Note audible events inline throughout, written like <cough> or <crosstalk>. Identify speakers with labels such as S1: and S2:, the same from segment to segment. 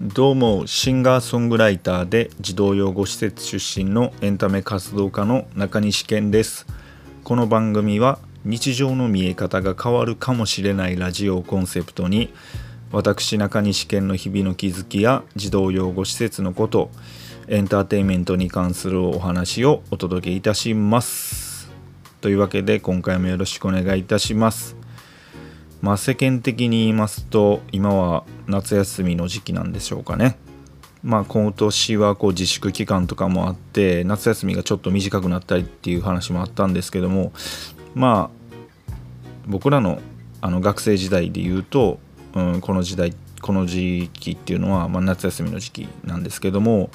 S1: どうもシンガーソングライターで児童養護施設出身のエンタメ活動家の中西健です。この番組は日常の見え方が変わるかもしれないラジオをコンセプトに私中西健の日々の気づきや児童養護施設のことエンターテインメントに関するお話をお届けいたします。というわけで今回もよろしくお願いいたします。まあ、世間的に言いますと今は夏休みの時期なんでしょうかね。まあ今年はこう自粛期間とかもあって夏休みがちょっと短くなったりっていう話もあったんですけどもまあ僕らのあの学生時代で言うと、うん、この時代この時期っていうのは、まあ、夏休みの時期なんですけども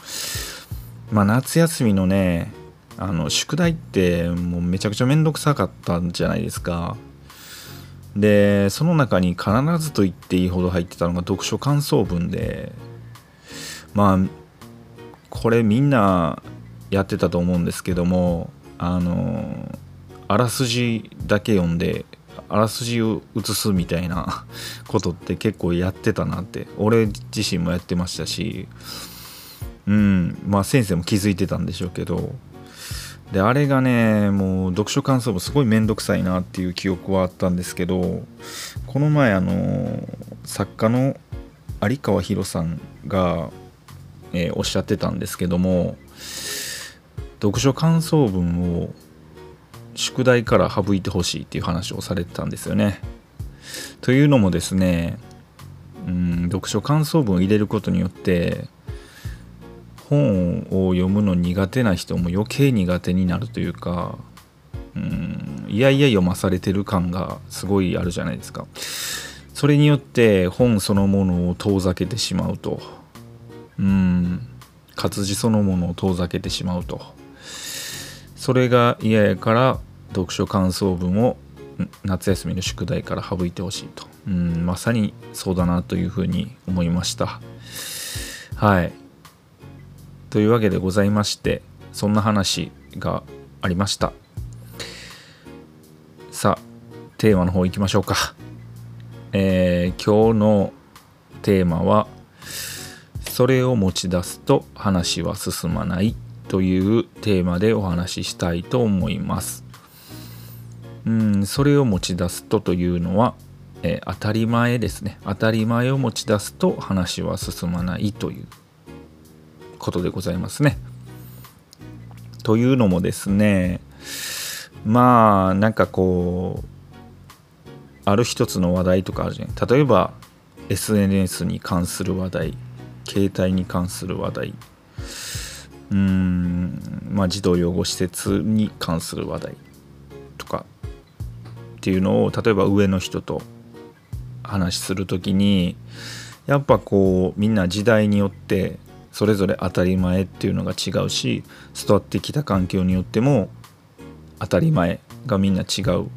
S1: まあ夏休みのねあの宿題ってもうめちゃくちゃめんどくさかったんじゃないですかでその中に必ずと言っていいほど入ってたのが読書感想文でまあこれみんなやってたと思うんですけどもあのあらすじだけ読んであらすじを写すみたいな <laughs> ことって結構やってたなって俺自身もやってましたしうんまあ先生も気づいてたんでしょうけどであれがねもう読書感想文すごいめんどくさいなっていう記憶はあったんですけどこの前あの作家の有川博さんが、えー、おっしゃってたんですけども読書感想文を宿題から省いてほしいっていう話をされてたんですよね。というのもですねうん読書感想文を入れることによって本を読むの苦手な人も余計苦手になるというかうんいやいや読まされてる感がすごいあるじゃないですか。それによって本そのものを遠ざけてしまうとうん活字そのものを遠ざけてしまうと。それが嫌やから読書感想文を夏休みの宿題から省いてほしいと。うんまさにそうだなというふうに思いました。はい。というわけでございましてそんな話がありました。さあテーマの方行きましょうか。えー、今日のテーマはそれを持ち出すと話は進まないというテーマでお話ししたいと思います。うんそれを持ち出すとというのは、えー、当たり前ですね。当たり前を持ち出すと話は進まないという。ことでございますね。というのもですねまあなんかこうある一つの話題とかあるじゃない例えば SNS に関する話題携帯に関する話題うーんまあ児童養護施設に関する話題とかっていうのを例えば上の人と話する時にやっぱこうみんな時代によってそれぞれ当たり前っていうのが違うし育ってきた環境によっても当たり前がみんな違う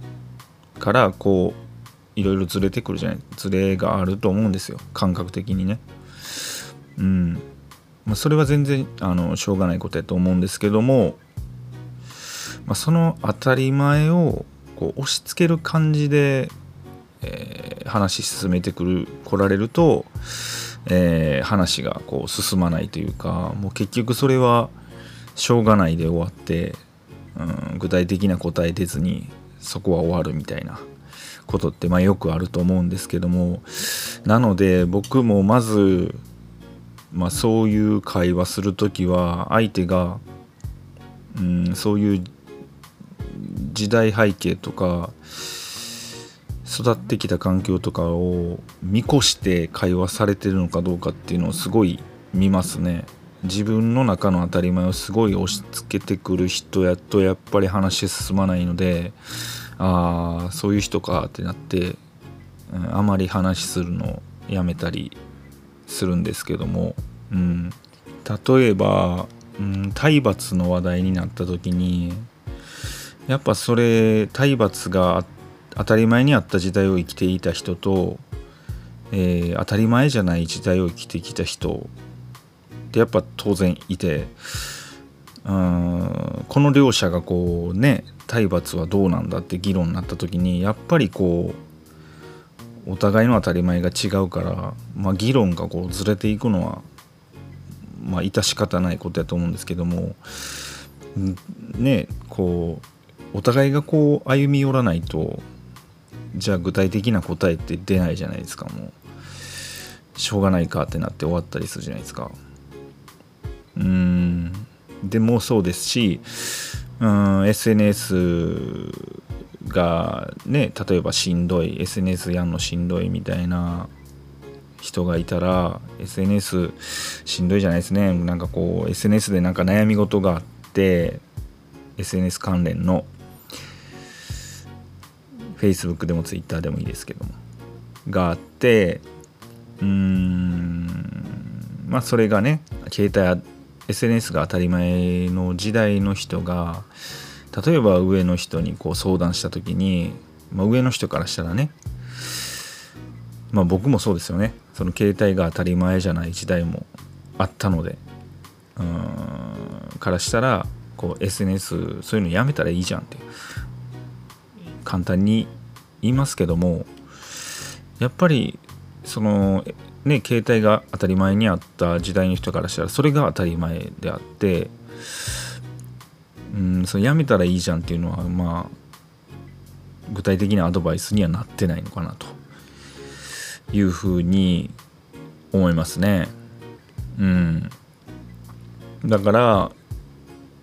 S1: からこういろいろずれてくるじゃないずれがあると思うんですよ。感覚的にね。うん、まあ、それは全然あのしょうがないことやと思うんですけども、まあ、その当たり前をこう押し付ける感じで、えー、話進めてくる来られるとえー、話がこう進まないというかもう結局それはしょうがないで終わって、うん、具体的な答え出ずにそこは終わるみたいなことってまあよくあると思うんですけどもなので僕もまず、まあ、そういう会話する時は相手が、うん、そういう時代背景とか育ってきた環境とかを見越して会話されてるのかどうかっていうのをすごい見ますね。自分の中の当たり前をすごい押し付けてくる人やとやっぱり話進まないのでああそういう人かってなって、うん、あまり話するのをやめたりするんですけども、うん、例えば、うん、体罰の話題になった時にやっぱそれ体罰があって当たり前にあった時代を生きていた人と、えー、当たり前じゃない時代を生きてきた人ってやっぱ当然いてうんこの両者がこうね体罰はどうなんだって議論になった時にやっぱりこうお互いの当たり前が違うから、まあ、議論がこうずれていくのはまあ致し方ないことやと思うんですけどもねこうお互いがこう歩み寄らないとじゃあ具体的な答えって出ないじゃないですか。もう。しょうがないかってなって終わったりするじゃないですか。うん。でもそうですしうん SNS がね例えばしんどい SNS やんのしんどいみたいな人がいたら SNS しんどいじゃないですね。なんかこう SNS でなんか悩み事があって SNS 関連の Facebook でも Twitter でもいいですけども。があってうーんまあそれがね携帯 SNS が当たり前の時代の人が例えば上の人にこう相談した時に、まあ、上の人からしたらねまあ僕もそうですよね。その携帯が当たり前じゃない時代もあったのでうんからしたらこう SNS そういうのやめたらいいじゃんって簡単に言いますけどもやっぱりそのね携帯が当たり前にあった時代の人からしたらそれが当たり前であってうんそれやめたらいいじゃんっていうのはまあ具体的なアドバイスにはなってないのかなというふうに思いますね。うん。だから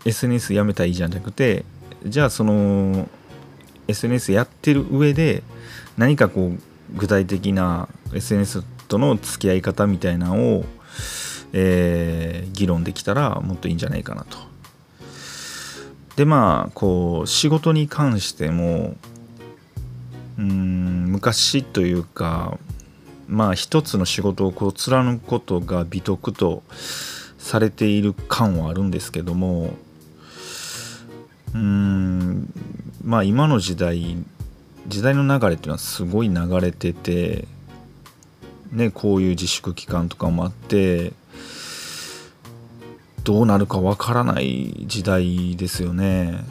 S1: SNS やめたらいいじゃんじゃなくてじゃあその SNS やってる上で何かこう具体的な SNS との付き合い方みたいなのを、えー、議論できたらもっといいんじゃないかなと。でまあこう仕事に関してもうん昔というかまあ一つの仕事をこう貫くことが美徳とされている感はあるんですけどもうん。まあ今の時代時代の流れっていうのはすごい流れててねこういう自粛期間とかもあってどうなるかわからない時代ですよね。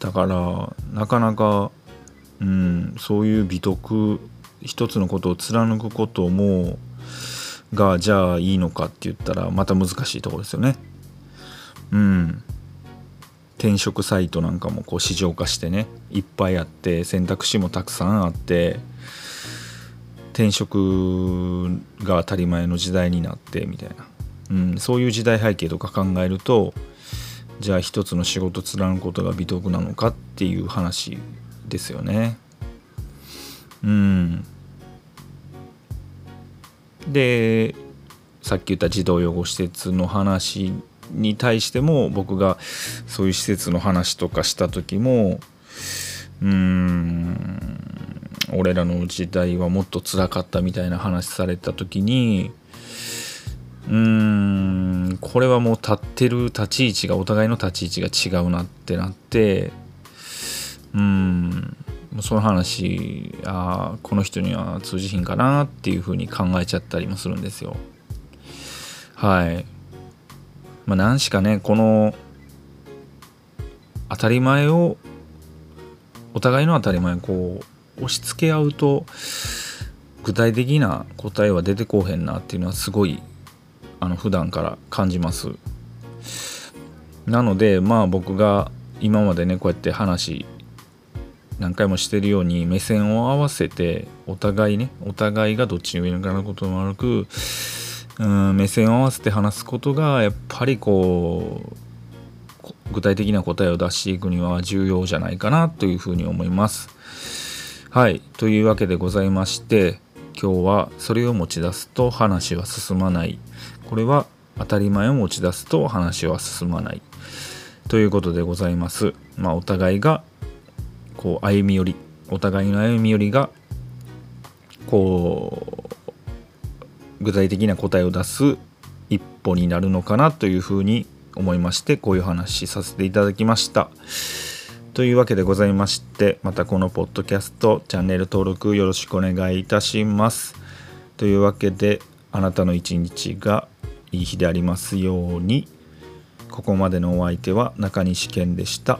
S1: だからなかなかうんそういう美徳一つのことを貫くこともがじゃあいいのかって言ったらまた難しいところですよね。うん。転職サイトなんかもこう市場化してねいっぱいあって選択肢もたくさんあって転職が当たり前の時代になってみたいな、うん、そういう時代背景とか考えるとじゃあ一つの仕事貫くことが美徳なのかっていう話ですよね。うんでさっき言った児童養護施設の話に対しても僕がそういう施設の話とかした時もうーん俺らの時代はもっと辛かったみたいな話された時にうーんこれはもう立ってる立ち位置がお互いの立ち位置が違うなってなってうんその話あこの人には通じひんかなっていうふうに考えちゃったりもするんですよ。はい。まあ何しかねこの当たり前をお互いの当たり前をこう押し付け合うと具体的な答えは出てこうへんなっていうのはすごいあの普段から感じます。なのでまあ僕が今までねこうやって話何回もしてるように目線を合わせてお互いねお互いがどっちに上にかなこともなくうん目線を合わせて話すことがやっぱりこう具体的な答えを出していくには重要じゃないかなというふうに思います。はいというわけでございまして今日はそれを持ち出すと話は進まないこれは当たり前を持ち出すと話は進まないということでございます。まあ、お互いがこう歩み寄りお互いの歩み寄りがこう具体的な答えを出す一歩になるのかなというふうに思いましてこういう話させていただきました。というわけでございましてまたこのポッドキャストチャンネル登録よろしくお願いいたします。というわけであなたの一日がいい日でありますようにここまでのお相手は中西健でした。